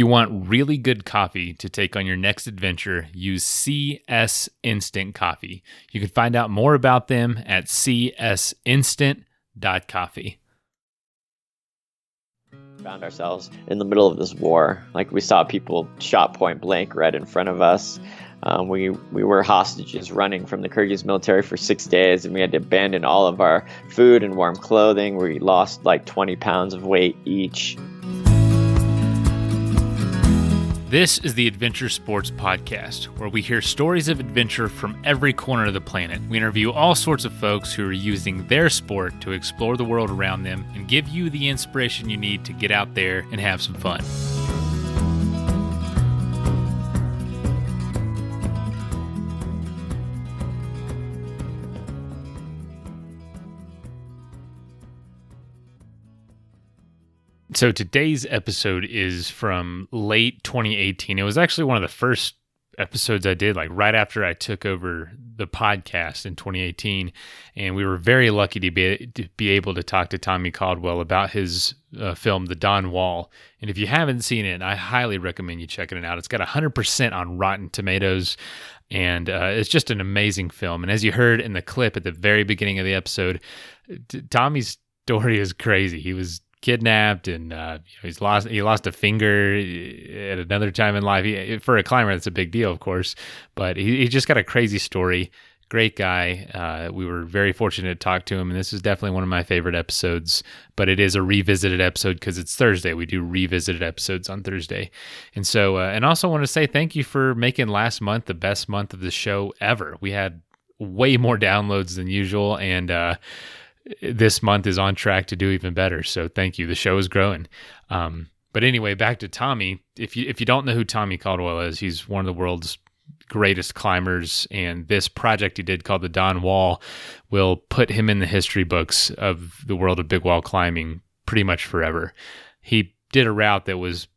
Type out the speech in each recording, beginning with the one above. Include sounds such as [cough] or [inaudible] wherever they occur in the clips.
you want really good coffee to take on your next adventure, use CS Instant Coffee. You can find out more about them at csinstant.coffee. Found ourselves in the middle of this war. Like we saw people shot point blank right in front of us. Um, we we were hostages running from the Kyrgyz military for six days, and we had to abandon all of our food and warm clothing. We lost like 20 pounds of weight each. This is the Adventure Sports Podcast, where we hear stories of adventure from every corner of the planet. We interview all sorts of folks who are using their sport to explore the world around them and give you the inspiration you need to get out there and have some fun. So today's episode is from late 2018. It was actually one of the first episodes I did, like right after I took over the podcast in 2018, and we were very lucky to be to be able to talk to Tommy Caldwell about his uh, film, The Dawn Wall. And if you haven't seen it, I highly recommend you checking it out. It's got 100% on Rotten Tomatoes, and uh, it's just an amazing film. And as you heard in the clip at the very beginning of the episode, t- Tommy's story is crazy. He was kidnapped and uh, he's lost he lost a finger at another time in life. He, for a climber, that's a big deal, of course. But he, he just got a crazy story. Great guy. Uh, we were very fortunate to talk to him, and this is definitely one of my favorite episodes. But it is a revisited episode because it's Thursday. We do revisited episodes on Thursday, and so uh, and also want to say thank you for making last month the best month of the show ever. We had way more downloads than usual, and uh, this month is on track to do even better. So thank you. The show is growing. Um, but anyway, back to Tommy. If you if you don't know who Tommy Caldwell is, he's one of the world's greatest climbers, and this project he did called the Dawn Wall will put him in the history books of the world of big wall climbing pretty much forever. He did a route that was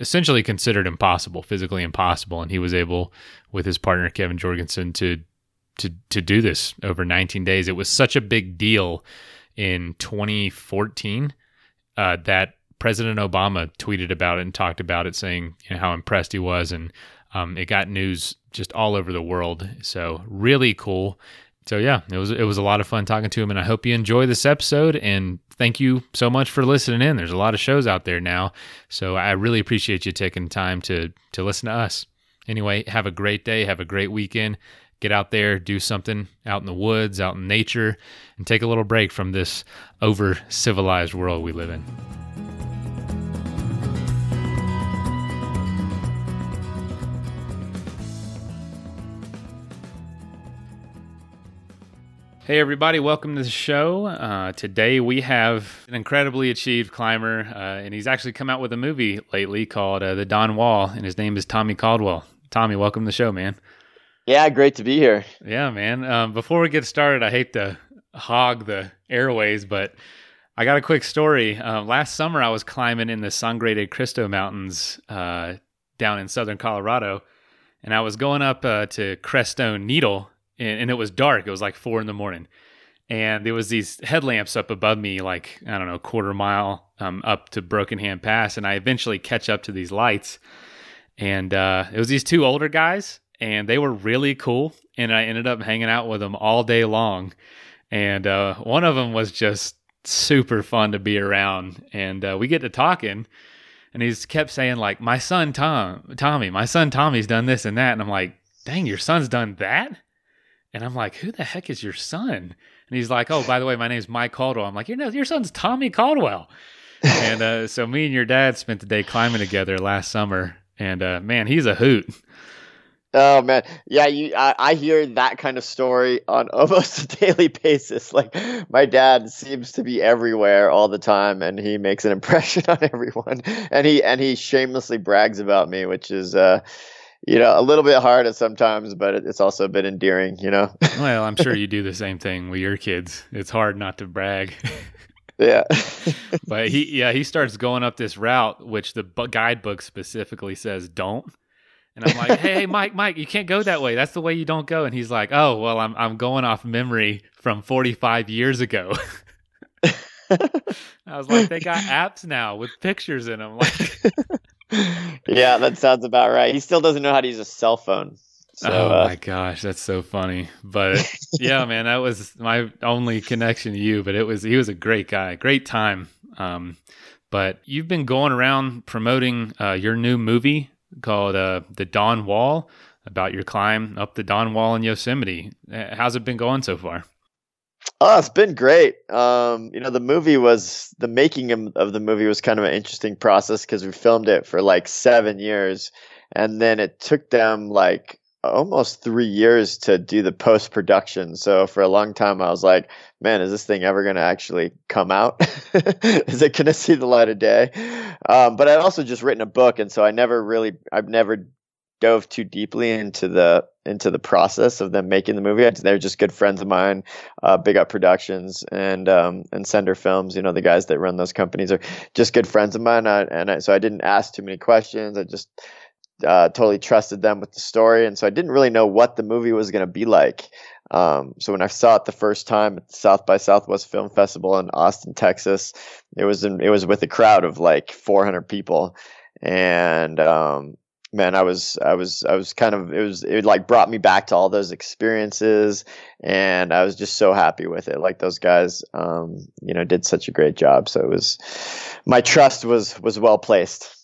essentially considered impossible, physically impossible, and he was able, with his partner Kevin Jorgeson, to to to do this over 19 days. It was such a big deal in 2014 uh, that President Obama tweeted about it and talked about it, saying you know, how impressed he was, and um, it got news just all over the world. So really cool. So yeah, it was it was a lot of fun talking to him, and I hope you enjoy this episode. And thank you so much for listening in. There's a lot of shows out there now, so I really appreciate you taking time to to listen to us. Anyway, have a great day, have a great weekend get out there, do something out in the woods, out in nature, and take a little break from this over civilized world we live in. Hey, everybody, welcome to the show. Uh, today we have an incredibly achieved climber, uh, and he's actually come out with a movie lately called uh, The Dawn Wall, and his name is Tommy Caldwell. Tommy, welcome to the show, man. Yeah, great to be here. Yeah, man. Um, before we get started, I hate to hog the airways, but I got a quick story. Uh, last summer, I was climbing in the Sangre de Cristo Mountains uh, down in southern Colorado, and I was going up uh, to Crestone Needle, and, and, it was dark. It was like four in the morning, and there was these headlamps up above me, like I don't know, quarter mile um, up to Broken Hand Pass, and I eventually catch up to these lights, and uh, it was these two older guys and they were really cool. And I ended up hanging out with them all day long. And uh, one of them was just super fun to be around. And uh, we get to talking, and he's kept saying like, "My son Tom, Tommy, my son Tommy's done this and that." And I'm like, "Dang, your son's done that?" And I'm like, "Who the heck is your son?" And he's like, "Oh, by the way, my name's Mike Caldwell." I'm like, "Your your son's Tommy Caldwell." and uh, so me and your dad spent the day climbing together last summer, and uh, man, he's a hoot. Oh man, yeah, you. I, I, hear that kind of story on [laughs] almost a daily basis. Like my dad seems to be everywhere all the time, and he makes an [laughs] impression on everyone. And he and he shamelessly brags about me, which is, uh, you know, a little bit hard at sometimes, but it's also a bit endearing. You know. [laughs] well, I'm sure you do the same thing with your kids. It's hard not to brag. yeah but he yeah he starts going up this route which the guidebook specifically says don't and I'm like, hey, hey, Mike, Mike, you can't go that way. That's the way you don't go. And he's like, oh, well, I'm I'm going off memory from 45 years ago. [laughs] I was like, they got [laughs] apps now with pictures in them. Like, [laughs] yeah, that sounds about right. He still doesn't know how to use a cell phone. So, oh uh, my gosh, that's so funny. But yeah, man, that was my only connection to you. But it was he was a great guy, great time. Um, but you've been going around promoting uh, your new movie called uh, The Dawn Wall about your climb up the Dawn Wall in Yosemite. Uh, how's it been going so far? Oh, it's been great. Um, you know, the movie was the making of the movie was kind of an interesting process because we filmed it for like seven years, and then it took them like almost three years to do the post production. So for a long time, I was like, man, is this thing ever going to actually come out? [laughs] is it going to see the light of day? Um, but I'd also just written a book. And so I never really, I've never dove too deeply into the into the process of them making the movie. They're just good friends of mine, uh, Big Up Productions and um, and Sender Films. You know, the guys that run those companies are just good friends of mine. I, and I, so I didn't ask too many questions. I just uh, totally trusted them with the story, and so I didn't really know what the movie was going to be like. Um, so when I saw it the first time at the South by Southwest Film Festival in Austin, Texas, it was in, it was with a crowd of like 400 people, and um, man, I was I was I was kind of it was it like brought me back to all those experiences, and I was just so happy with it. Like those guys, um, you know, did such a great job. So it was my trust was was well placed.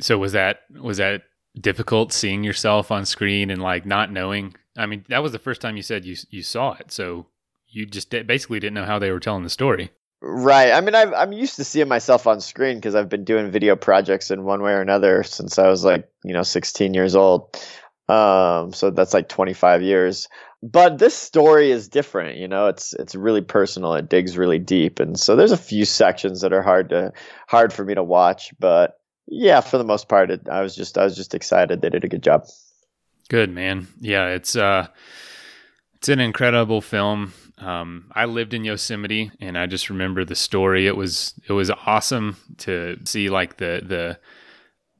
So was that was that difficult seeing yourself on screen and like not knowing? I mean, that was the first time you said you you saw it, so you just basically didn't know how they were telling the story. Right. I mean, i am used to seeing myself on screen because I've been doing video projects in one way or another since I was like, you know, 16 years old. Um, so that's like 25 years. But this story is different. You know, it's it's really personal. It digs really deep, and so there's a few sections that are hard to hard for me to watch. But yeah, for the most part, it, I was just I was just excited. They did a good job. Good man. Yeah, it's uh, it's an incredible film. Um, I lived in Yosemite, and I just remember the story. It was it was awesome to see like the the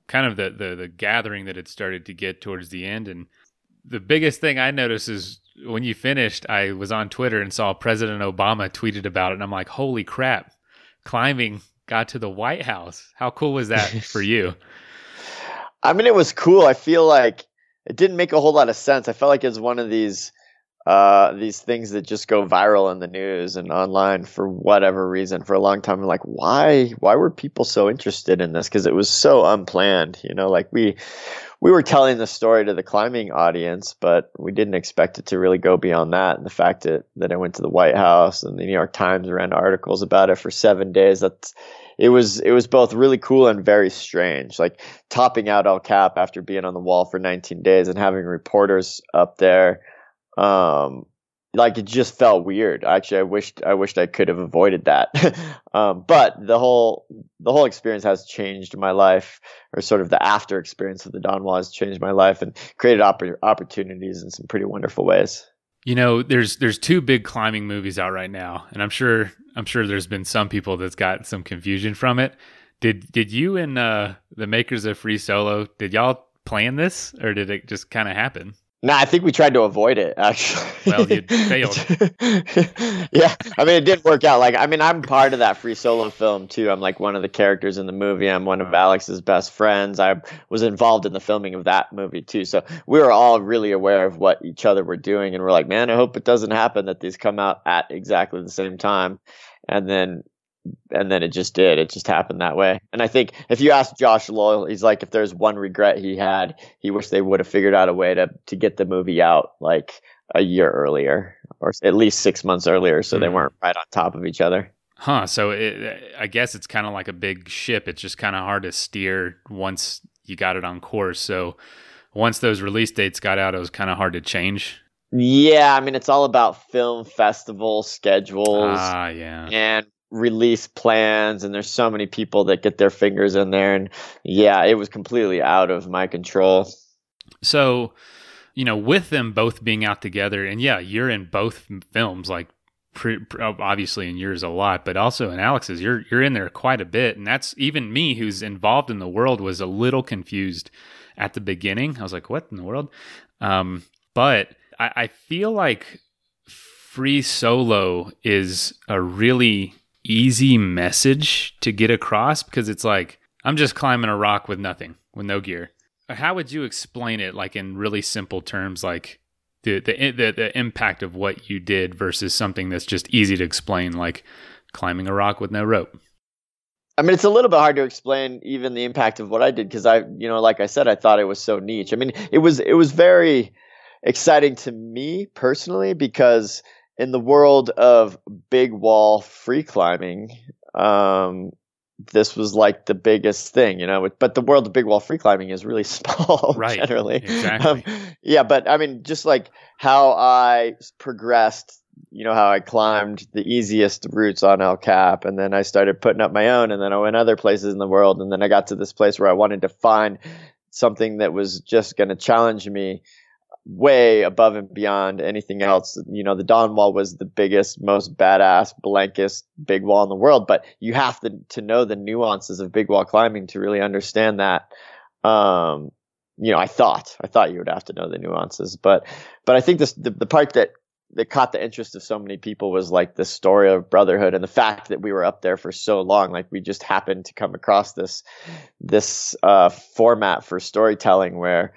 kind of the the, the gathering that it started to get towards the end. And the biggest thing I noticed is when you finished, I was on Twitter and saw President Obama tweeted about it, and I'm like, holy crap! Climbing got to the White House. How cool was that for you? [laughs] I mean, it was cool. I feel like it didn't make a whole lot of sense. I felt like it was one of these uh, these things that just go viral in the news and online for whatever reason. For a long time, I'm like, why? Why were people so interested in this? Because it was so unplanned. You know, like we we were telling the story to the climbing audience, but we didn't expect it to really go beyond that. And the fact that, that I went to the White House and the New York Times ran articles about it for seven days, that's it was it was both really cool and very strange. Like topping out El Cap after being on the wall for 19 days and having reporters up there. Um, like it just felt weird. Actually, I wished I wished I could have avoided that. [laughs] um, but the whole the whole experience has changed my life, or sort of the after experience of the Dawn Wall has changed my life and created opp- opportunities in some pretty wonderful ways. You know, there's there's two big climbing movies out right now, and I'm sure I'm sure there's been some people that's got some confusion from it. Did did you and uh, the makers of Free Solo did y'all plan this, or did it just kind of happen? No, I think we tried to avoid it. Actually, well, you [laughs] failed. [laughs] yeah, I mean, it didn't work out. Like, I mean, I'm part of that free solo film too. I'm like one of the characters in the movie. I'm one of Alex's best friends. I was involved in the filming of that movie too. So we were all really aware of what each other were doing, and we're like, man, I hope it doesn't happen that these come out at exactly the same time. And then and then it just did. It just happened that way. And I think if you ask Josh Lowell, he's like, if there's one regret he had, he wished they would have figured out a way to to get the movie out like a year earlier, or at least six months earlier, so mm. they hmm. weren't right on top of each other. Huh. So it, I guess it's kind of like a big ship. It's just kind of hard to steer once you got it on course. So once those release dates got out, it was kind of hard to change. Yeah, I mean it's all about film festival schedules. Ah, yeah. And release plans and there's so many people that get their fingers in there and yeah it was completely out of my control. So you know with them both being out together and yeah you're in both films like pre, obviously in yours a lot but also in alex's you're you're in there quite a bit and that's even me who's involved in the world was a little confused at the beginning. I was like what in the world? Um, but I, I feel like free solo is a really easy message to get across because it's like I'm just climbing a rock with nothing, with no gear. How would you explain it, like in really simple terms, like the the the, the impact of what you did versus something that's just easy to explain, like climbing a rock with no rope? I mean, it's a little bit hard to explain even the impact of what I did because I, you know, like I said, I thought it was so niche. I mean, it was it was very exciting to me personally because in the world of big wall free climbing, um, this was like the biggest thing, you know. But the world of big wall free climbing is really [laughs] small, right? Generally, exactly. Um, yeah, but I mean, just like how I progressed, you know, how I climbed the easiest routes on El Cap, and then I started putting up my own, and then I went other places in the world, and then I got to this place where I wanted to find something that was just going to challenge me way above and beyond anything else. You know, the Dawn Wall was the biggest, most badass, blankest big wall in the world, but you have to to know the nuances of big wall climbing to really understand that. Um, you know, I thought I thought you would have to know the nuances, but but I think this the, the part that that caught the interest of so many people was like the story of brotherhood and the fact that we were up there for so long like we just happened to come across this this uh, format for storytelling where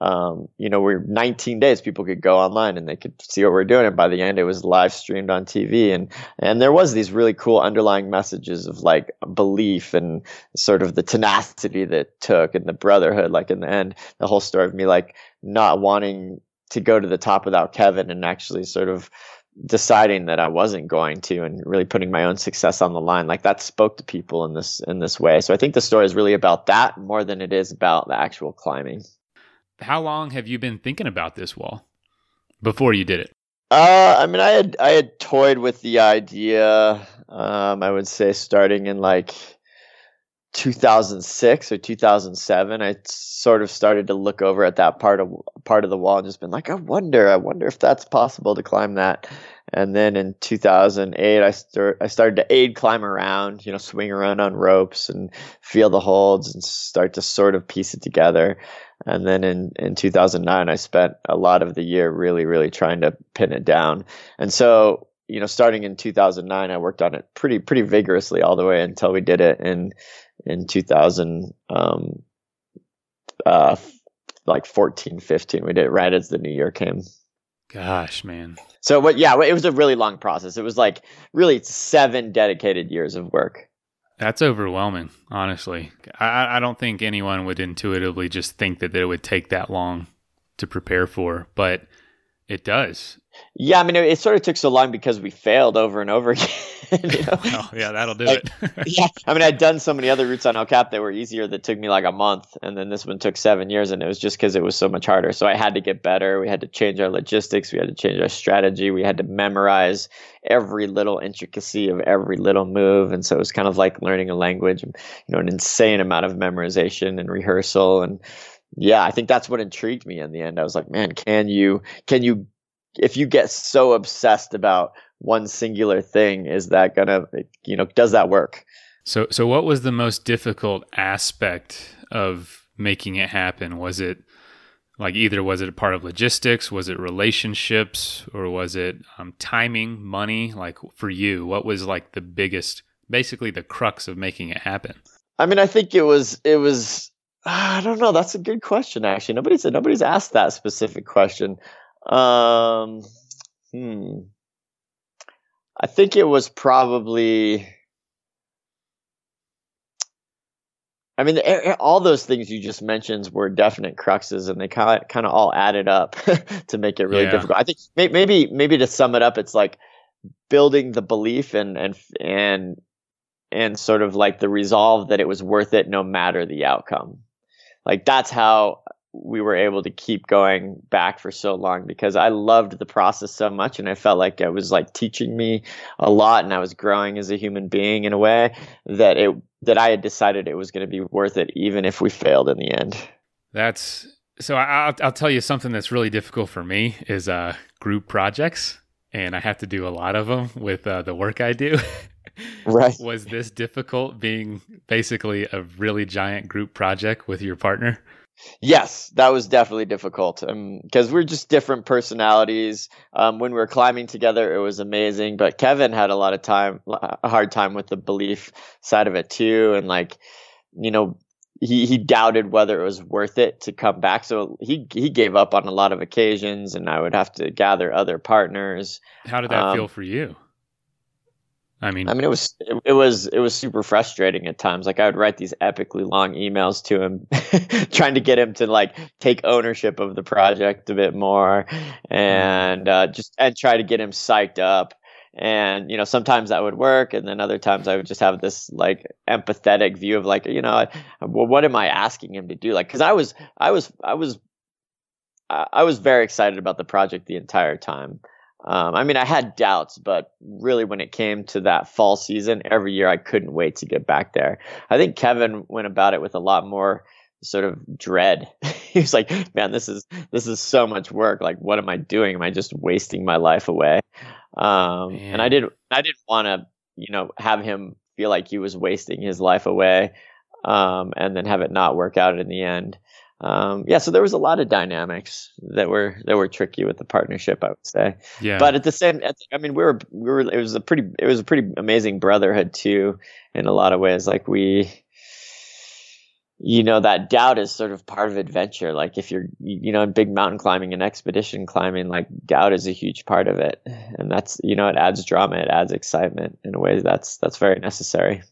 um, you know, we're 19 days. People could go online and they could see what we're doing. And by the end, it was live streamed on TV. And, and there was these really cool underlying messages of like belief and sort of the tenacity that took and the brotherhood. Like in the end, the whole story of me like not wanting to go to the top without Kevin and actually sort of deciding that I wasn't going to and really putting my own success on the line like that spoke to people in this in this way so I think the story is really about that more than it is about the actual climbing how long have you been thinking about this wall before you did it? Uh, I mean, I had I had toyed with the idea. Um, I would say starting in like 2006 or 2007, I sort of started to look over at that part of part of the wall and just been like, I wonder, I wonder if that's possible to climb that. And then in 2008, I start I started to aid climb around, you know, swing around on ropes and feel the holds and start to sort of piece it together. And then in, in 2009, I spent a lot of the year really, really trying to pin it down. And so, you know, starting in 2009, I worked on it pretty, pretty vigorously all the way until we did it in, in 2000, um, uh, like 14, 15. We did it right as the new year came. Gosh, man. So, what, yeah, it was a really long process. It was like really seven dedicated years of work. That's overwhelming, honestly. I, I don't think anyone would intuitively just think that it would take that long to prepare for, but it does. Yeah, I mean, it, it, sort of took so long because we failed over and over [laughs] again. you know? [laughs] well, yeah, that'll do like, it. [laughs] yeah, I mean, I'd done so many other routes on El Cap that were easier that took me like a month, and then this one took seven years, and it was just because it was so much harder. So I had to get better. We had to change our logistics. We had to change our strategy. We had to memorize every little intricacy of every little move, and so it was kind of like learning a language. You know, an insane amount of memorization and rehearsal and yeah, I think that's what intrigued me in the end. I was like, man, can you can you if you get so obsessed about one singular thing, is that gonna, you know, does that work? So, so what was the most difficult aspect of making it happen? Was it like either was it a part of logistics, was it relationships, or was it um, timing, money? Like for you, what was like the biggest, basically the crux of making it happen? I mean, I think it was it was [sighs] I don't know. That's a good question. Actually, nobody's nobody's asked that specific question. Um, hmm. I think it was probably. I mean, all those things you just mentioned were definite cruxes, and they kind of kind of all added up [laughs] to make it really yeah. difficult. I think maybe maybe to sum it up, it's like building the belief and and and and sort of like the resolve that it was worth it no matter the outcome. Like that's how we were able to keep going back for so long because I loved the process so much and I felt like it was like teaching me a lot and I was growing as a human being in a way that it that I had decided it was going to be worth it even if we failed in the end. That's so I'll I'll tell you something that's really difficult for me is uh group projects and I have to do a lot of them with uh, the work I do. [laughs] right. Was this difficult being basically a really giant group project with your partner? Yes, that was definitely difficult because um, we're just different personalities. Um, when we were climbing together, it was amazing, but Kevin had a lot of time, a hard time with the belief side of it too, and like you know, he he doubted whether it was worth it to come back. So he he gave up on a lot of occasions, and I would have to gather other partners. How did that um, feel for you? I mean, I mean, it was it, was it was super frustrating at times. Like I would write these epically long emails to him, [laughs] trying to get him to like take ownership of the project a bit more, and uh, just and try to get him psyched up. And you know, sometimes that would work, and then other times I would just have this like empathetic view of like, you know, well, what am I asking him to do? Like, because I was I was I was I was very excited about the project the entire time. Um, I mean, I had doubts, but really, when it came to that fall season, every year I couldn't wait to get back there. I think Kevin went about it with a lot more sort of dread. [laughs] he was like, "Man, this is this is so much work. Like, what am I doing? Am I just wasting my life away?" Um, and I didn't I didn't want to, you know, have him feel like he was wasting his life away, um, and then have it not work out in the end um, yeah, so there was a lot of dynamics that were that were tricky with the partnership, I would say. Yeah. But at the same, I mean, we were we were it was a pretty it was a pretty amazing brotherhood too, in a lot of ways. Like we, you know, that doubt is sort of part of adventure. Like if you're you know in big mountain climbing and expedition climbing, like doubt is a huge part of it, and that's you know it adds drama, it adds excitement in a way that's that's very necessary.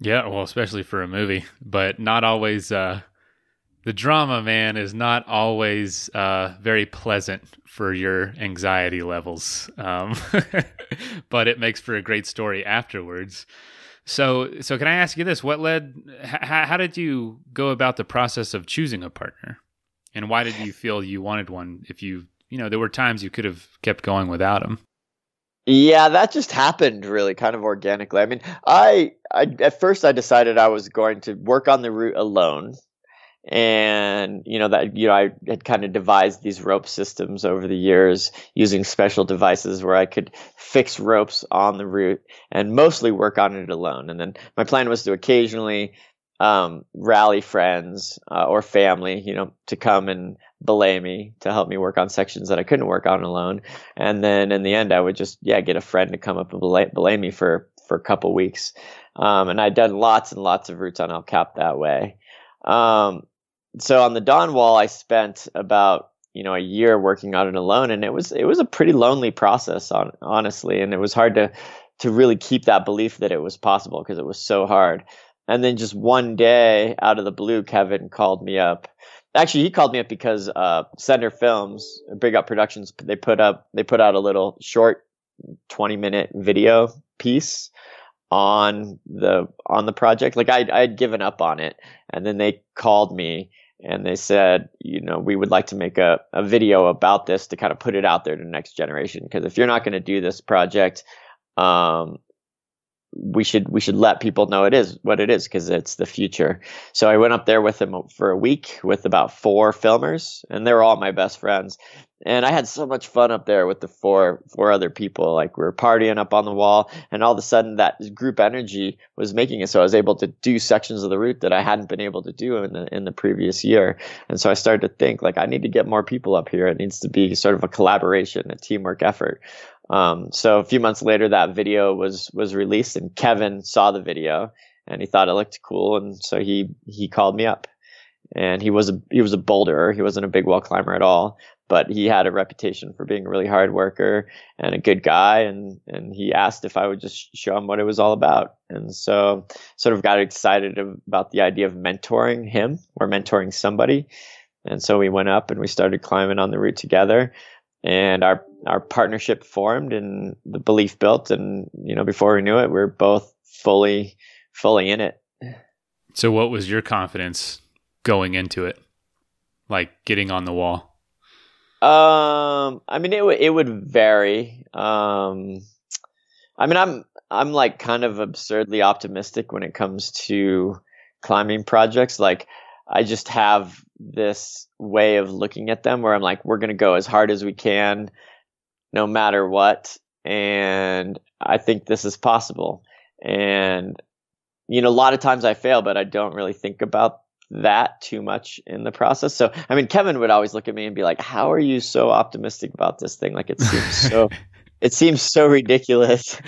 Yeah, well, especially for a movie, but not always. Uh the drama, man, is not always uh, very pleasant for your anxiety levels, um, [laughs] but it makes for a great story afterwards. So, so can I ask you this? What led? H- how did you go about the process of choosing a partner, and why did you feel you wanted one? If you, you know, there were times you could have kept going without him. Yeah, that just happened really kind of organically. I mean, I, I at first I decided I was going to work on the route alone and you know that you know I had kind of devised these rope systems over the years using special devices where I could fix ropes on the route and mostly work on it alone. And then my plan was to occasionally um, rally friends uh, or family, you know, to come and belay me to help me work on sections that I couldn't work on alone. And then in the end, I would just yeah get a friend to come up and belay, belay me for for a couple weeks. Um, and I'd done lots and lots of routes on El Cap that way. Um, so on the Dawn Wall, I spent about you know a year working on it alone, and it was it was a pretty lonely process, on honestly, and it was hard to to really keep that belief that it was possible because it was so hard. And then just one day, out of the blue, Kevin called me up. Actually, he called me up because uh, Sender Films, Big Up Productions, they put up they put out a little short, twenty minute video piece on the on the project. Like I I had given up on it, and then they called me and they said, you know, we would like to make a, a video about this to kind of put it out there to the next generation. Because if you're not going to do this project, um, we should we should let people know it is what it is because it's the future. So I went up there with them for a week with about four filmers, and they were all my best friends. And I had so much fun up there with the four four other people. Like we were partying up on the wall, and all of a sudden that group energy was making it so I was able to do sections of the route that I hadn't been able to do in the in the previous year. And so I started to think like I need to get more people up here. It needs to be sort of a collaboration, a teamwork effort. Um, so a few months later, that video was was released, and Kevin saw the video and he thought it looked cool, and so he he called me up. And he was a he was a boulderer. He wasn't a big wall climber at all, but he had a reputation for being a really hard worker and a good guy. And and he asked if I would just show him what it was all about. And so sort of got excited about the idea of mentoring him or mentoring somebody. And so we went up and we started climbing on the route together and our our partnership formed and the belief built and you know before we knew it we are both fully fully in it. So what was your confidence going into it? Like getting on the wall? Um i mean it, w- it would vary. Um i mean i'm i'm like kind of absurdly optimistic when it comes to climbing projects. Like i just have this way of looking at them where I'm like, we're going to go as hard as we can, no matter what. And I think this is possible. And, you know, a lot of times I fail, but I don't really think about that too much in the process. So, I mean, Kevin would always look at me and be like, how are you so optimistic about this thing? Like it seems so, [laughs] it seems so ridiculous.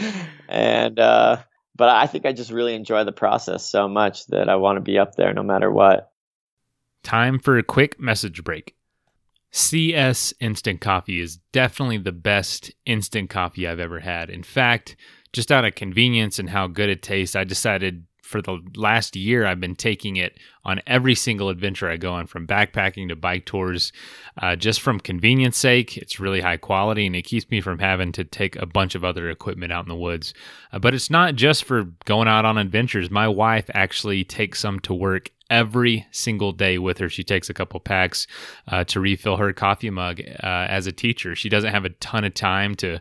And, uh, but I think I just really enjoy the process so much that I want to be up there no matter what. Time for a quick message break. CS Instant Coffee is definitely the best instant coffee I've ever had. In fact, just out of convenience and how good it tastes, I decided for the last year I've been taking it on every single adventure I go on, from backpacking to bike tours, uh, just from convenience sake. It's really high quality and it keeps me from having to take a bunch of other equipment out in the woods. Uh, but it's not just for going out on adventures. My wife actually takes some to work every single day with her. She takes a couple packs uh, to refill her coffee mug uh, as a teacher. She doesn't have a ton of time to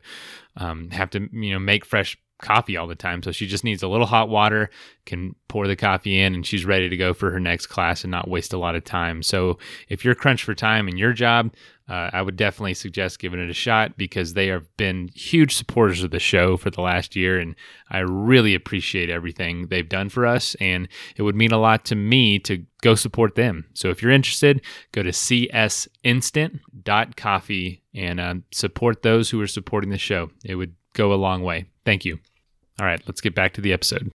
um, have to you know make fresh coffee all the time. So she just needs a little hot water, can pour the coffee in, and she's ready to go for her next class and not waste a lot of time. So if you're crunched for time in your job, uh, I would definitely suggest giving it a shot because they have been huge supporters of the show for the last year, and I really appreciate everything they've done for us. And it would mean a lot to me to go support them. So if you're interested, go to csinstant.coffee and uh, support those who are supporting the show. It would go a long way. Thank you. All right, let's get back to the episode.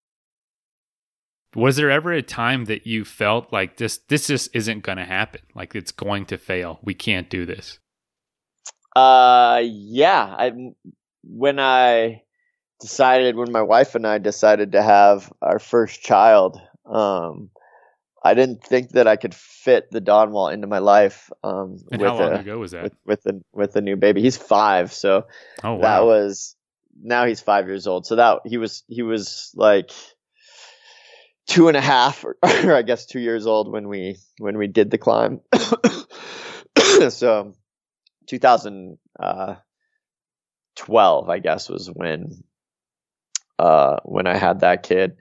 Was there ever a time that you felt like this this just isn't going to happen? Like it's going to fail. We can't do this. Uh yeah, I when I decided when my wife and I decided to have our first child, um I didn't think that I could fit the Dawnwall into my life. Um, and with how long a, ago was that? With, with a with a new baby. He's five, so oh wow. that was now he's five years old. So that he was he was like two and a half, or, [laughs] or I guess two years old when we when we did the climb. [coughs] so 2012, I guess, was when uh, when I had that kid,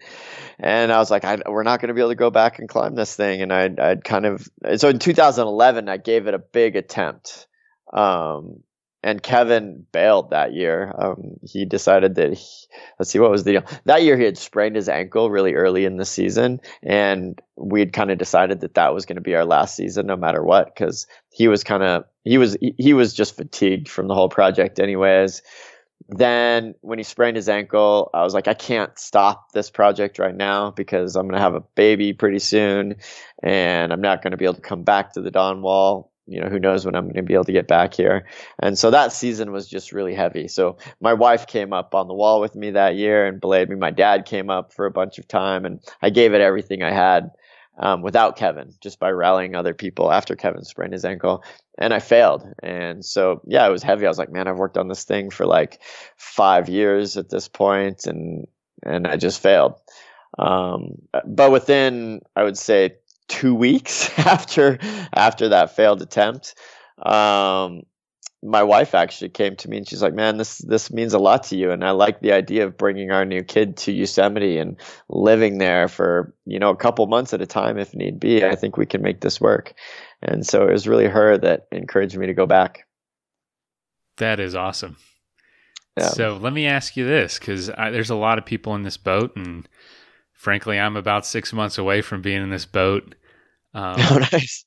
and I was like, I, we're not going to be able to go back and climb this thing. And I I'd kind of so in 2011, I gave it a big attempt. Um, and Kevin bailed that year. Um, he decided that he, let's see what was the deal. That year he had sprained his ankle really early in the season, and we had kind of decided that that was going to be our last season, no matter what, because he was kind of he was he was just fatigued from the whole project, anyways. Then when he sprained his ankle, I was like, I can't stop this project right now because I'm going to have a baby pretty soon, and I'm not going to be able to come back to the Dawn Wall you know, who knows when I'm going to be able to get back here. And so that season was just really heavy. So my wife came up on the wall with me that year and belayed me. My dad came up for a bunch of time and I gave it everything I had um, without Kevin, just by rallying other people after Kevin sprained his ankle. And I failed. And so, yeah, it was heavy. I was like, man, I've worked on this thing for like five years at this point and, and I just failed. Um, but within, I would say, two weeks [laughs] after after that failed attempt. Um, my wife actually came to me and she's like, "Man, this this means a lot to you, and I like the idea of bringing our new kid to Yosemite and living there for you know a couple months at a time if need be. I think we can make this work." And so it was really her that encouraged me to go back. That is awesome. Yeah. So let me ask you this, because there's a lot of people in this boat, and frankly, I'm about six months away from being in this boat. Um, [laughs] oh, nice!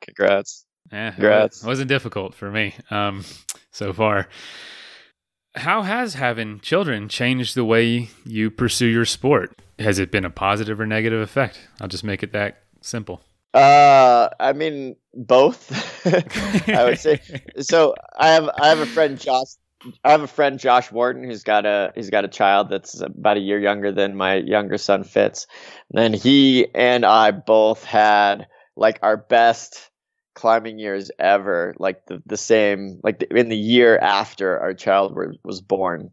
Congrats. Yeah, Congrats. It wasn't difficult for me um, so far. How has having children changed the way you pursue your sport? Has it been a positive or negative effect? I'll just make it that simple. Uh, I mean both. [laughs] I would say. [laughs] So I have I have a friend Josh. I have a friend Josh Wharton who's got a he's got a child that's about a year younger than my younger son Fitz, and he and I both had like our best climbing years ever, like the, the same, like the, in the year after our child were, was born.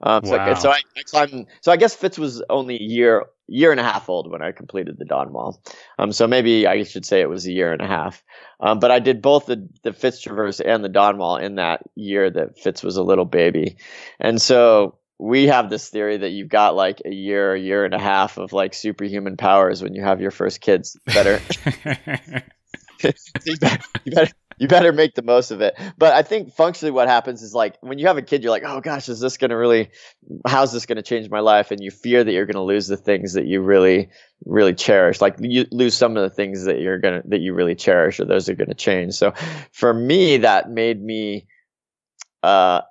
Um, so, wow. so I, I climbed. So I guess Fitz was only a year, year and a half old when I completed the Dawn Wall. Um, so maybe I should say it was a year and a half. Um, but I did both the the Fitz Traverse and the Dawn Wall in that year that Fitz was a little baby, and so we have this theory that you've got like a year, a year and a half of like superhuman powers when you have your first kids. Better. [laughs] [laughs] you, better, you better you better make the most of it. But I think functionally what happens is like when you have a kid, you're like, oh gosh, is this going to really, how's this going to change my life? And you fear that you're going to lose the things that you really, really cherish. Like you lose some of the things that you're going to, that you really cherish or those are going to change. So for me, that made me, uh,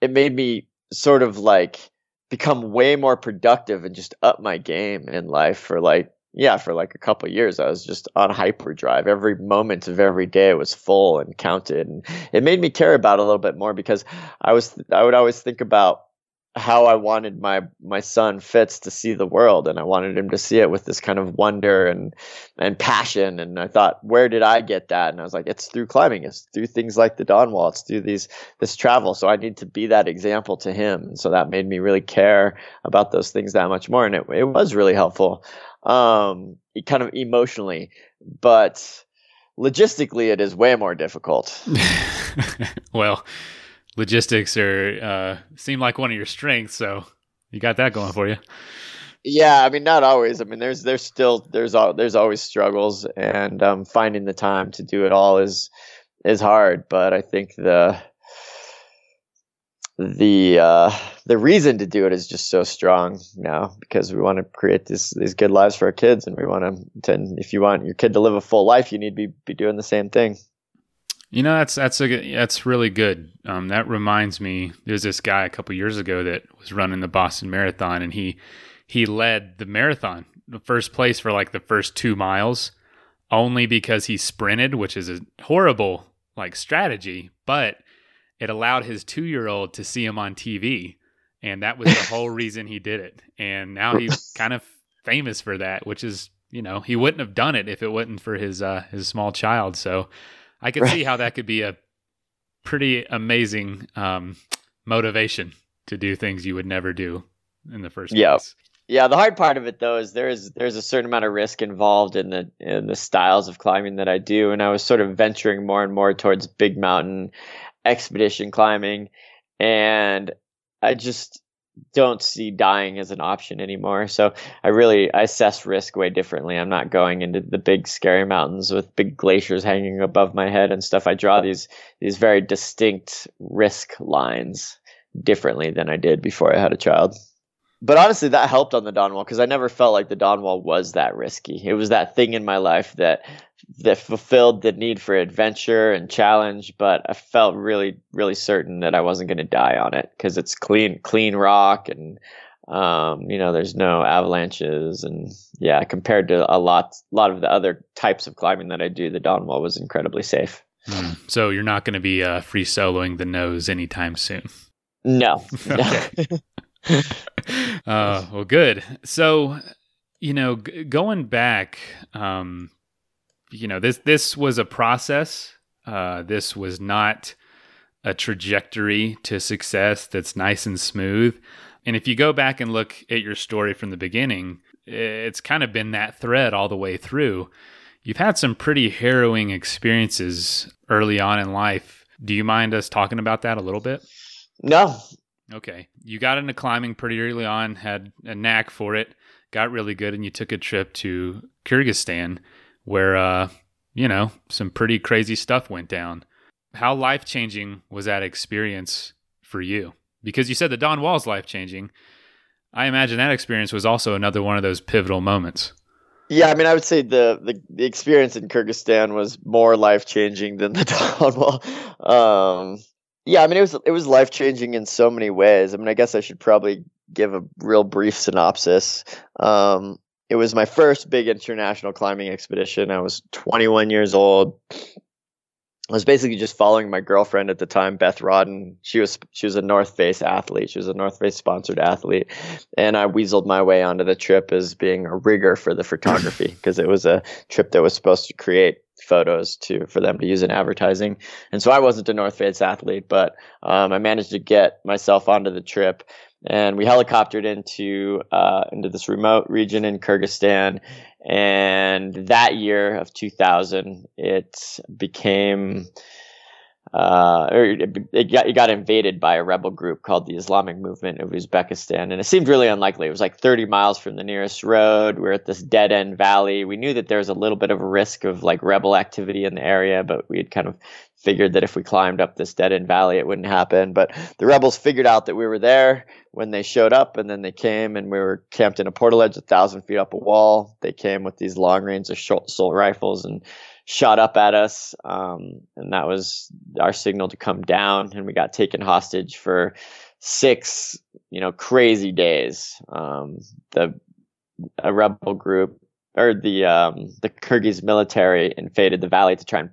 it made me sort of like become way more productive and just up my game in life for like yeah for like a couple years i was just on hyperdrive every moment of every day was full and counted and it made me care about a little bit more because i was i would always think about how I wanted my my son Fitz to see the world, and I wanted him to see it with this kind of wonder and and passion. And I thought, where did I get that? And I was like, it's through climbing, it's through things like the Dawn Wall, it's through these this travel. So I need to be that example to him. And so that made me really care about those things that much more, and it it was really helpful, um, kind of emotionally, but logistically, it is way more difficult. [laughs] well logistics are uh, seem like one of your strengths, so you got that going for you. Yeah, I mean, not always. I mean, there's there's still there's all there's always struggles, and um, finding the time to do it all is is hard. But I think the the uh, the reason to do it is just so strong now because we want to create this these good lives for our kids, and we want to. If you want your kid to live a full life, you need to be be doing the same thing. You know, that's that's a that's really good. Um, that reminds me, there's this guy a couple years ago that was running the Boston Marathon, and he he led the marathon, the first place for like the first two miles, only because he sprinted, which is a horrible like strategy, but it allowed his two year old to see him on TV, and that was the [laughs] whole reason he did it. And now he's [laughs] kind of famous for that, which is you know he wouldn't have done it if it wasn't for his uh, his small child. So I could right. see how that could be a pretty amazing um, motivation to do things you would never do in the first yeah. place. Yeah, the hard part of it though is there's there's a certain amount of risk involved in the in the styles of climbing that I do, and I was sort of venturing more and more towards big mountain expedition climbing, and I just don't see dying as an option anymore. So I really I assess risk way differently. I'm not going into the big scary mountains with big glaciers hanging above my head and stuff. I draw these these very distinct risk lines differently than I did before I had a child but honestly, that helped on the Dawn Wall because I never felt like the Dawn Wall was that risky. It was that thing in my life that that fulfilled the need for adventure and challenge, but I felt really, really certain that I wasn't going to die on it because it's clean, clean rock, and um, you know, there's no avalanches, and yeah, compared to a lot, a lot of the other types of climbing that I do, the Dawn Wall was incredibly safe. Mm. So you're not going to be uh, free soloing the nose anytime soon. No. [laughs] [laughs] uh, well, good. So, you know, g- going back, um, you know, this this was a process. Uh, this was not a trajectory to success that's nice and smooth. And if you go back and look at your story from the beginning, it's kind of been that thread all the way through. You've had some pretty harrowing experiences early on in life. Do you mind us talking about that a little bit? No, Okay. You got into climbing pretty early on, had a knack for it, got really good, and you took a trip to Kyrgyzstan where, uh, you know, some pretty crazy stuff went down. How life changing was that experience for you? Because you said the Dawn Wall's life changing. I imagine that experience was also another one of those pivotal moments. Yeah, I mean, I would say the, the, the experience in Kyrgyzstan was more life changing than the [laughs] Dawn Wall. Um, yeah, I mean it was it was life changing in so many ways. I mean, I guess I should probably give a real brief synopsis. Um, it was my first big international climbing expedition. I was 21 years old. I was basically just following my girlfriend at the time, Beth Rodden. She was she was a North Face athlete. She was a North Face sponsored athlete, and I weaseled my way onto the trip as being a rigger for the photography [laughs] because it was a trip that was supposed to create photos to for them to use in advertising. And so I wasn't a North Face athlete, but um, I managed to get myself onto the trip. And we helicoptered into uh, into this remote region in Kyrgyzstan, and that year of 2000, it became uh, or it got, it got invaded by a rebel group called the Islamic Movement of Uzbekistan, and it seemed really unlikely. It was like 30 miles from the nearest road. We we're at this dead end valley. We knew that there was a little bit of a risk of like rebel activity in the area, but we had kind of figured that if we climbed up this dead end valley, it wouldn't happen. But the rebels figured out that we were there when they showed up, and then they came and we were camped in a portaledge a thousand feet up a wall. They came with these long range assault rifles and shot up at us, um, and that was our signal to come down. And we got taken hostage for six, you know, crazy days. Um, the a rebel group or the um, the Kyrgyz military invaded the valley to try and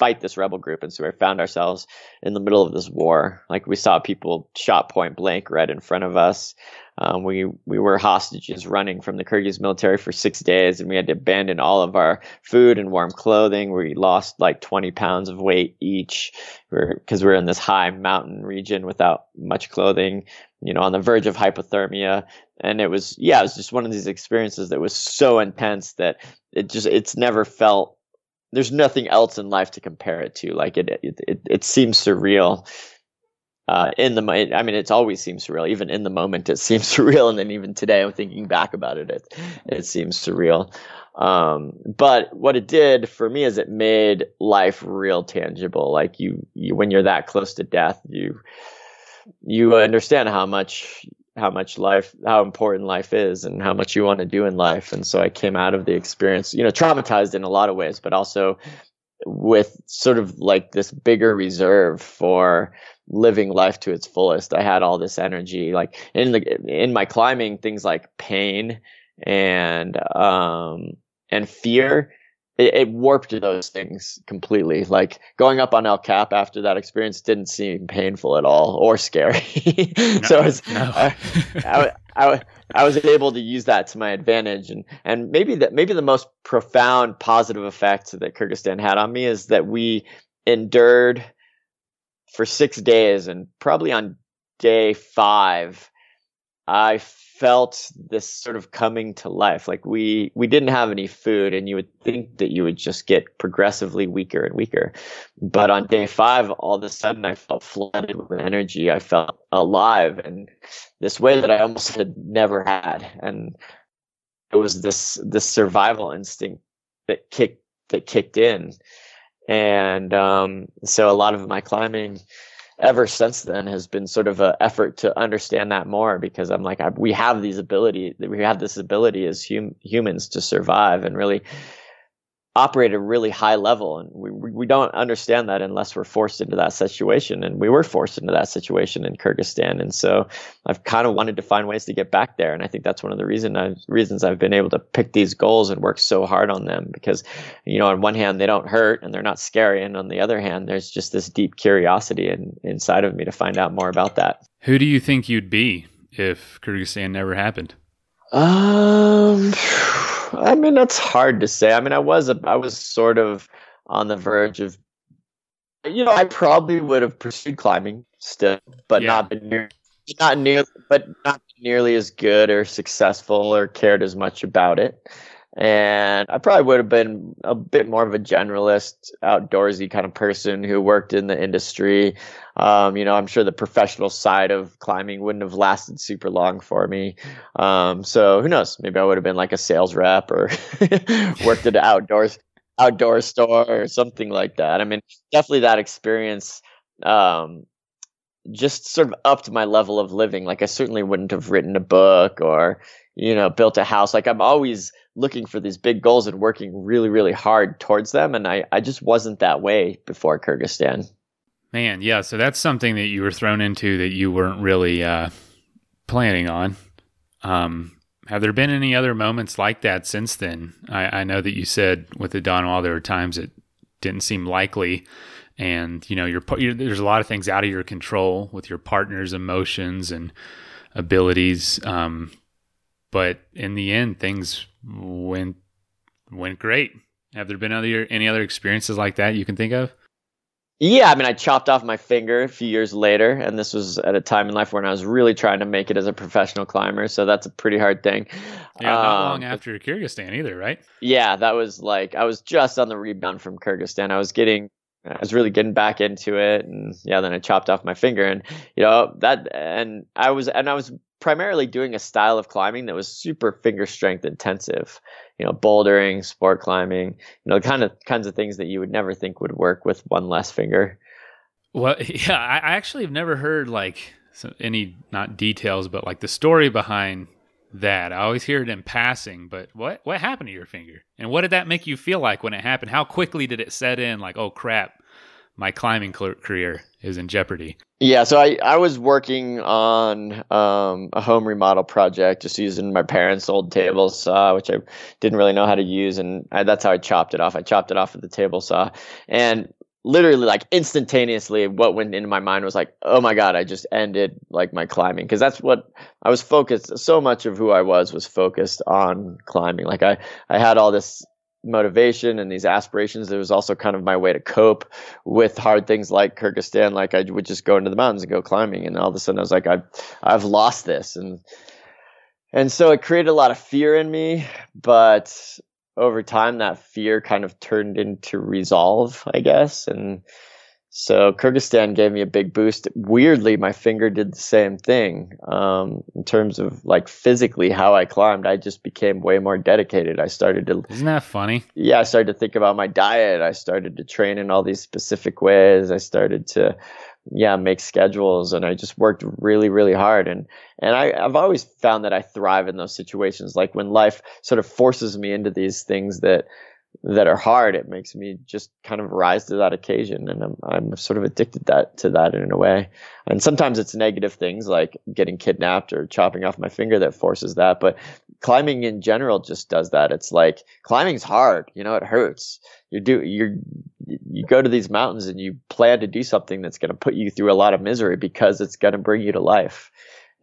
fight this rebel group, and so we found ourselves in the middle of this war. Like we saw people shot point blank right in front of us. Um, we we were hostages running from the Kyrgyz military for six days, and we had to abandon all of our food and warm clothing. We lost like 20 pounds of weight each, because we we're in this high mountain region without much clothing. You know, on the verge of hypothermia, and it was yeah, it was just one of these experiences that was so intense that it just it's never felt. There's nothing else in life to compare it to. Like it, it, it, it seems surreal uh, in the I mean, it's always seems surreal. Even in the moment, it [laughs] seems surreal, and then even today, I'm thinking back about it, it it seems surreal. Um, but what it did for me is it made life real tangible. Like you, you when you're that close to death, you you understand how much how much life how important life is and how much you want to do in life and so i came out of the experience you know traumatized in a lot of ways but also with sort of like this bigger reserve for living life to its fullest. I had all this energy, like in the in my climbing, things like pain and um and fear. It, it warped those things completely. Like going up on El Cap after that experience didn't seem painful at all or scary. [laughs] No, so I was, no. I, I, I, I was able to use that to my advantage, and and maybe that maybe the most profound positive effect that Kyrgyzstan had on me is that we endured for six days, and probably on day five, I felt this sort of coming to life. Like we we didn't have any food, and you would think that you would just get progressively weaker and weaker. But on day five, all of a sudden, I felt flooded with energy. I felt alive, and this way that I almost had never had. And it was this this survival instinct that kicked that kicked in and um, so a lot of my climbing ever since then has been sort of an effort to understand that more because I'm like I, we have these ability we have this ability as hum, humans to survive and really operate at a really high level and we, we don't understand that unless we're forced into that situation and we were forced into that situation in Kyrgyzstan and so I've kind of wanted to find ways to get back there and I think that's one of the reason I, reasons I've been able to pick these goals and work so hard on them because you know on one hand they don't hurt and they're not scary and on the other hand there's just this deep curiosity in, inside of me to find out more about that. Who do you think you'd be if Kyrgyzstan never happened? Um I mean, that's hard to say. I mean, I was a, I was sort of on the verge of, you know, I probably would have pursued climbing still, but yeah. not been near, not near, but not nearly as good or successful or cared as much about it. And I probably would have been a bit more of a generalist, outdoorsy kind of person who worked in the industry. Um, you know, I'm sure the professional side of climbing wouldn't have lasted super long for me. Um, so who knows? Maybe I would have been like a sales rep or [laughs] worked at an outdoors outdoor store or something like that. I mean, definitely that experience um, just sort of upped my level of living. Like I certainly wouldn't have written a book or you know built a house. Like I'm always looking for these big goals and working really, really hard towards them. And I, I just wasn't that way before Kyrgyzstan. Man, yeah. So that's something that you were thrown into that you weren't really uh, planning on. Um, have there been any other moments like that since then? I, I know that you said with the Dawn Wall there were times it didn't seem likely, and you know you're, you're, there's a lot of things out of your control with your partner's emotions and abilities. Um, but in the end, things went went great. Have there been other any other experiences like that you can think of? Yeah, I mean, I chopped off my finger a few years later, and this was at a time in life when I was really trying to make it as a professional climber. So that's a pretty hard thing. Yeah, not um, long after Kyrgyzstan either, right? Yeah, that was like I was just on the rebound from Kyrgyzstan. I was getting, I was really getting back into it, and yeah, then I chopped off my finger, and you know that, and I was, and I was primarily doing a style of climbing that was super finger strength intensive you know bouldering sport climbing you know kind of kinds of things that you would never think would work with one less finger. Well [laughs] yeah i actually have never heard like any not details but like the story behind that. I always hear it in passing but what what happened to your finger? And what did that make you feel like when it happened? How quickly did it set in like oh crap my climbing career is in jeopardy. Yeah, so I, I was working on um, a home remodel project, just using my parents' old table saw, which I didn't really know how to use, and I, that's how I chopped it off. I chopped it off with the table saw, and literally like instantaneously what went into my mind was like oh my god i just ended like my climbing because that's what i was focused so much of who i was was focused on climbing like i i had all this motivation and these aspirations it was also kind of my way to cope with hard things like kyrgyzstan like i would just go into the mountains and go climbing and all of a sudden i was like i've i've lost this and and so it created a lot of fear in me but over time that fear kind of turned into resolve, I guess. And so Kyrgyzstan gave me a big boost. Weirdly, my finger did the same thing. Um, in terms of like physically how I climbed, I just became way more dedicated. I started to Isn't that funny? Yeah, I started to think about my diet. I started to train in all these specific ways. I started to yeah make schedules and i just worked really really hard and and I, i've always found that i thrive in those situations like when life sort of forces me into these things that that are hard it makes me just kind of rise to that occasion and i'm, I'm sort of addicted that to that in a way. And sometimes it's negative things like getting kidnapped or chopping off my finger that forces that but climbing in general just does that. It's like climbing's hard you know it hurts. You do you're you go to these mountains and you plan to do something that's going to put you through a lot of misery because it's going to bring you to life.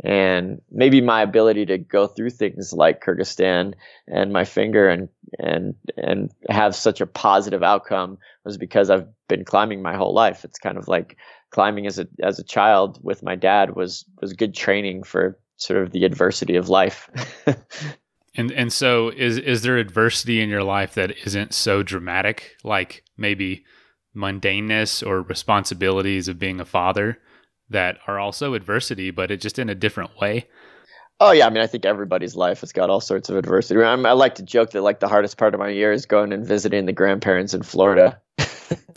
And maybe my ability to go through things like Kyrgyzstan and my finger and, and, and have such a positive outcome was because I've been climbing my whole life. It's kind of like climbing as a, as a child with my dad was, was good training for sort of the adversity of life. [laughs] And and so is is there adversity in your life that isn't so dramatic, like maybe mundaneness or responsibilities of being a father that are also adversity, but it just in a different way? Oh yeah, I mean, I think everybody's life has got all sorts of adversity. I, mean, I like to joke that like the hardest part of my year is going and visiting the grandparents in Florida. [laughs]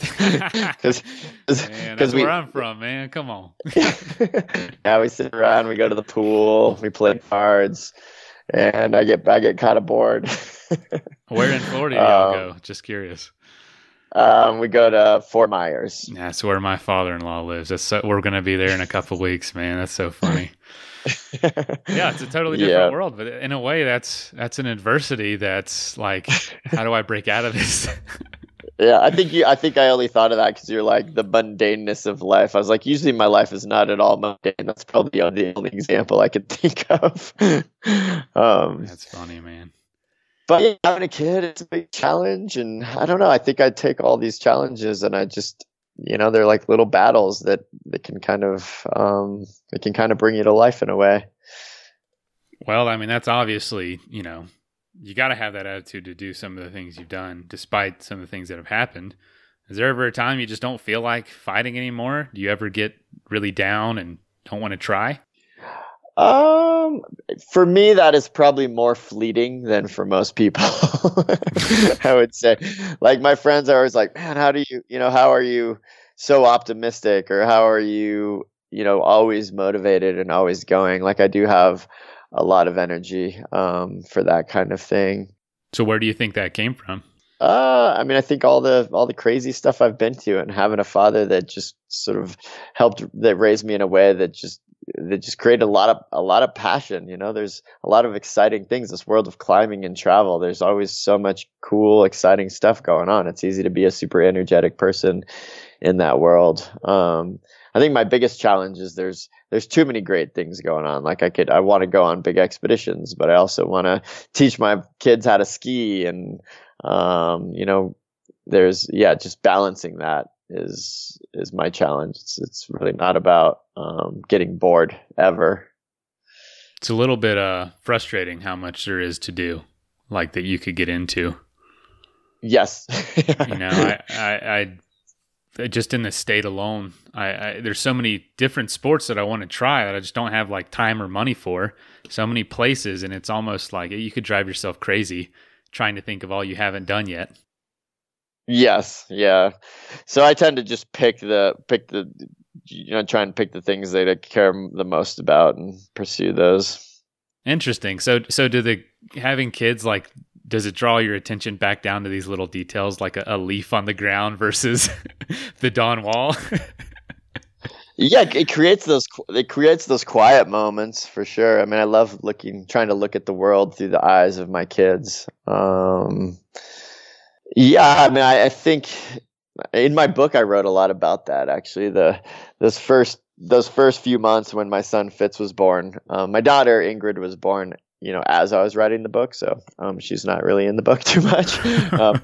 Because that's we, where I'm from, man. Come on. [laughs] yeah, we sit around, we go to the pool, we play cards and I get I get kind of bored. Where in Florida do y'all um, go? Just curious. Um, we go to Fort Myers. That's where my father-in-law lives. That's so, we're going to be there in a couple weeks, man. That's so funny. [laughs] yeah, it's a totally different yeah. world, but in a way, that's that's an adversity. That's like, how do I break out of this? [laughs] Yeah, I think you. I think I only thought of that because you're like the mundaneness of life. I was like, usually my life is not at all mundane. That's probably the only, only example I could think of. [laughs] um, That's funny, man. But yeah, having a kid, it's a big challenge, and I don't know. I think I take all these challenges, and I just, you know, they're like little battles that that can kind of, um, it can kind of bring you to life in a way. Well, I mean, that's obviously, you know, you got to have that attitude to do some of the things you've done, despite some of the things that have happened. Is there ever a time you just don't feel like fighting anymore? Do you ever get really down and don't want to try? Um, for me, that is probably more fleeting than for most people. [laughs] I would say, like my friends are always like, "Man, how do you, you know, how are you so optimistic, or how are you, you know, always motivated and always going?" Like I do have a lot of energy um, for that kind of thing. So where do you think that came from? Uh, I mean, I think all the all the crazy stuff I've been to, and having a father that just sort of helped that raised me in a way that just that just create a lot of a lot of passion. You know, there's a lot of exciting things. This world of climbing and travel. There's always so much cool, exciting stuff going on. It's easy to be a super energetic person in that world. Um, I think my biggest challenge is there's there's too many great things going on. Like I could I want to go on big expeditions, but I also want to teach my kids how to ski and um, you know there's yeah just balancing that is is my challenge. It's it's really not about um, getting bored ever. It's a little bit uh frustrating how much there is to do, like that you could get into. Yes. you know, I, I I just in the state alone, I, I, there's so many different sports that I want to try that I just don't have like time or money for. So many places, and it's almost like you could drive yourself crazy trying to think of all you haven't done yet. Yes, yeah. So I tend to just pick the pick the you know try and pick the things that I care the most about and pursue those. Interesting. So so do the having kids like does it draw your attention back down to these little details like a, a leaf on the ground versus [laughs] the dawn wall? yeah, it creates those it creates those quiet moments for sure. I mean, I love looking trying to look at the world through the eyes of my kids. Um, yeah, I mean, I, I think in my book I wrote a lot about that actually. The those first those first few months when my son Fitz was born, um, my daughter Ingrid was born. You know, as I was writing the book, so um, she's not really in the book [laughs] too much. um,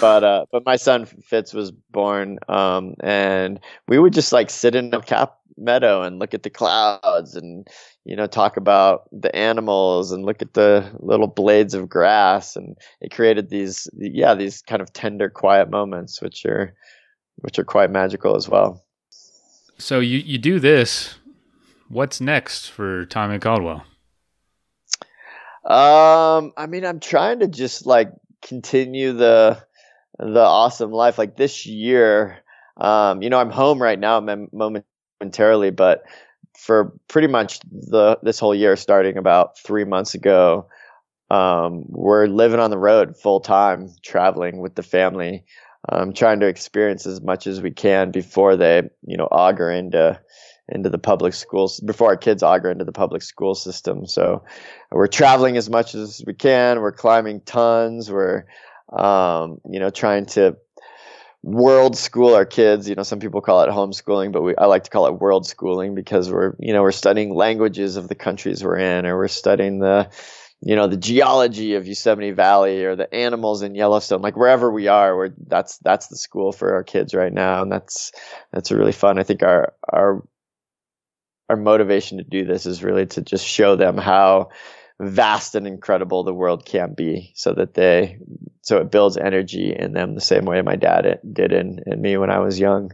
but uh, but my son Fitz was born, um, and we would just like sit in a cap meadow and look at the clouds and you know talk about the animals and look at the little blades of grass. And it created these yeah these kind of tender quiet moments which are which are quite magical as well. So you you do this. What's next for tommy caldwell? Um i mean i'm trying to just like continue the the awesome life. Like this year um you know i'm home right now momentarily but for pretty much the this whole year, starting about three months ago, um, we're living on the road full time, traveling with the family, um, trying to experience as much as we can before they, you know, auger into into the public schools before our kids auger into the public school system. So we're traveling as much as we can. We're climbing tons. We're um, you know trying to world school our kids. You know, some people call it homeschooling, but we, I like to call it world schooling because we're, you know, we're studying languages of the countries we're in, or we're studying the, you know, the geology of Yosemite Valley or the animals in Yellowstone. Like wherever we are, we're that's that's the school for our kids right now, and that's that's really fun. I think our our our motivation to do this is really to just show them how vast and incredible the world can be so that they so it builds energy in them the same way my dad did in, in me when I was young.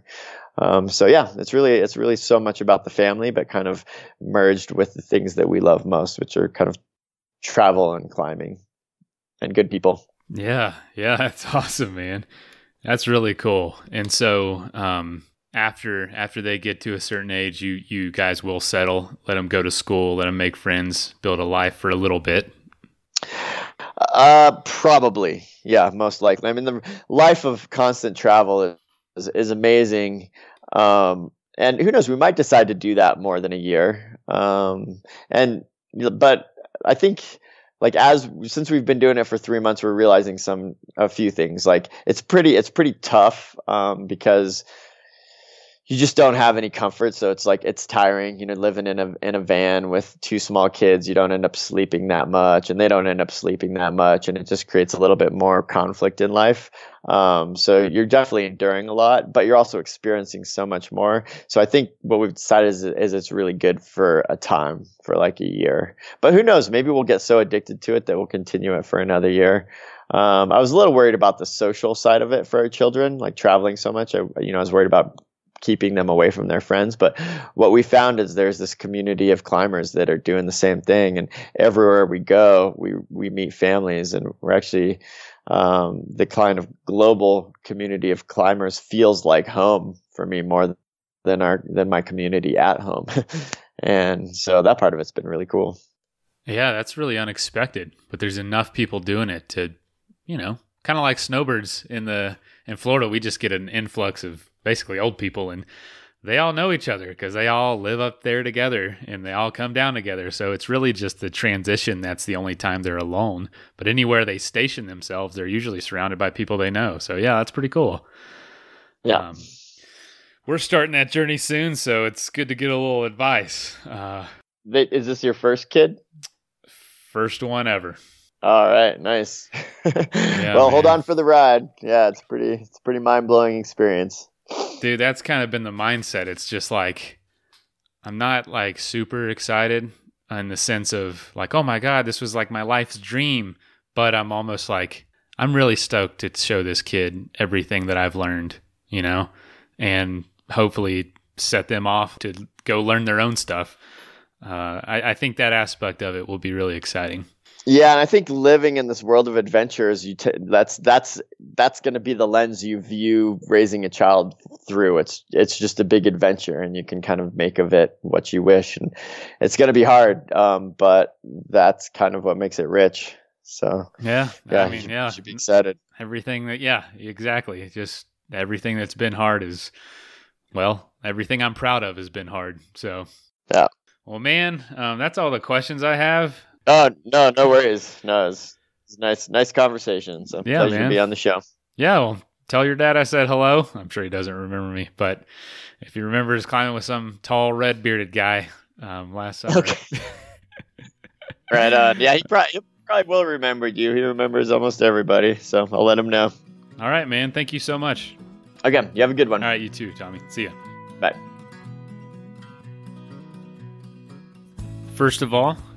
Um, so yeah, it's really it's really so much about the family, but kind of merged with the things that we love most, which are kind of travel and climbing and good people. Yeah, yeah, [laughs] that's awesome, man. That's really cool. And so, um, after after they get to a certain age, you you guys will settle, let them go to school, let them make friends, build a life for a little bit. Uh, probably, yeah, most likely. I mean, the life of constant travel is is amazing, um, and who knows, we might decide to do that more than a year. Um, and but I think like as since we've been doing it for three months, we're realizing some a few things. Like it's pretty it's pretty tough um, because you just don't have any comfort. So it's like it's tiring you know living in a in a van with two small kids. You don't end up sleeping that much and they don't end up sleeping that much. And it just creates a little bit more conflict in life. Um, so you're definitely enduring a lot but you're also experiencing so much more. So i think what we've decided is, is it's really good for a time for like a year. But who knows? Maybe we'll get so addicted to it that we'll continue it for another year. Um, I was a little worried about the social side of it for our children, like traveling so much. I, you know, I was worried about keeping them away from their friends. But what we found is there's this community of climbers that are doing the same thing, and everywhere we go, we we meet families, and we're actually um, the kind of global community of climbers feels like home for me more than our than my community at home, [laughs] and so that part of it's been really cool. Yeah, that's really unexpected, but there's enough people doing it to, you know, kind of like snowbirds in the in Florida. We just get an influx of basically old people and they all know each other because they all live up there together and they all come down together. So it's really just the transition that's the only time they're alone. But anywhere they station themselves, they're usually surrounded by people they know. So yeah, that's pretty cool. Yeah. Um, we're starting that journey soon, so it's good to get a little advice. Uh, Is this your first kid? First one ever. All right, nice. [laughs] yeah, well, man. hold on for the ride. Yeah, it's pretty. It's a pretty mind blowing experience. Dude, that's kind of been the mindset. It's just like I'm not like super excited in the sense of like, oh my God, this was like my life's dream. But I'm almost like, I'm really stoked to show this kid everything that I've learned, you know, and hopefully set them off to go learn their own stuff. Uh, I, I think that aspect of it will be really exciting. Yeah, and I think living in this world of adventures, you t- that's that's that's going to be the lens you view raising a child through. It's it's just a big adventure, and you can kind of make of it what you wish, and it's going to be hard, um, but that's kind of what makes it rich. So yeah, yeah, I mean, yeah, should be excited. Everything that, yeah, exactly. Just everything that's been hard is, well, everything I'm proud of has been hard. So yeah. Well, man, um, that's all the questions I have. Oh no, no worries. No, it's, it's nice, nice conversation. So Yeah, pleasure man. to be on the show. Yeah, well, tell your dad I said hello. I'm sure he doesn't remember me, but if he remembers climbing with some tall, red bearded guy um, last summer. Okay. [laughs] Right on. Yeah, he probably, he probably will remember you. He remembers almost everybody. So I'll let him know. All right, man. Thank you so much. Again, you have a good one. All right, you too, Tommy. See ya. Bye. First of all,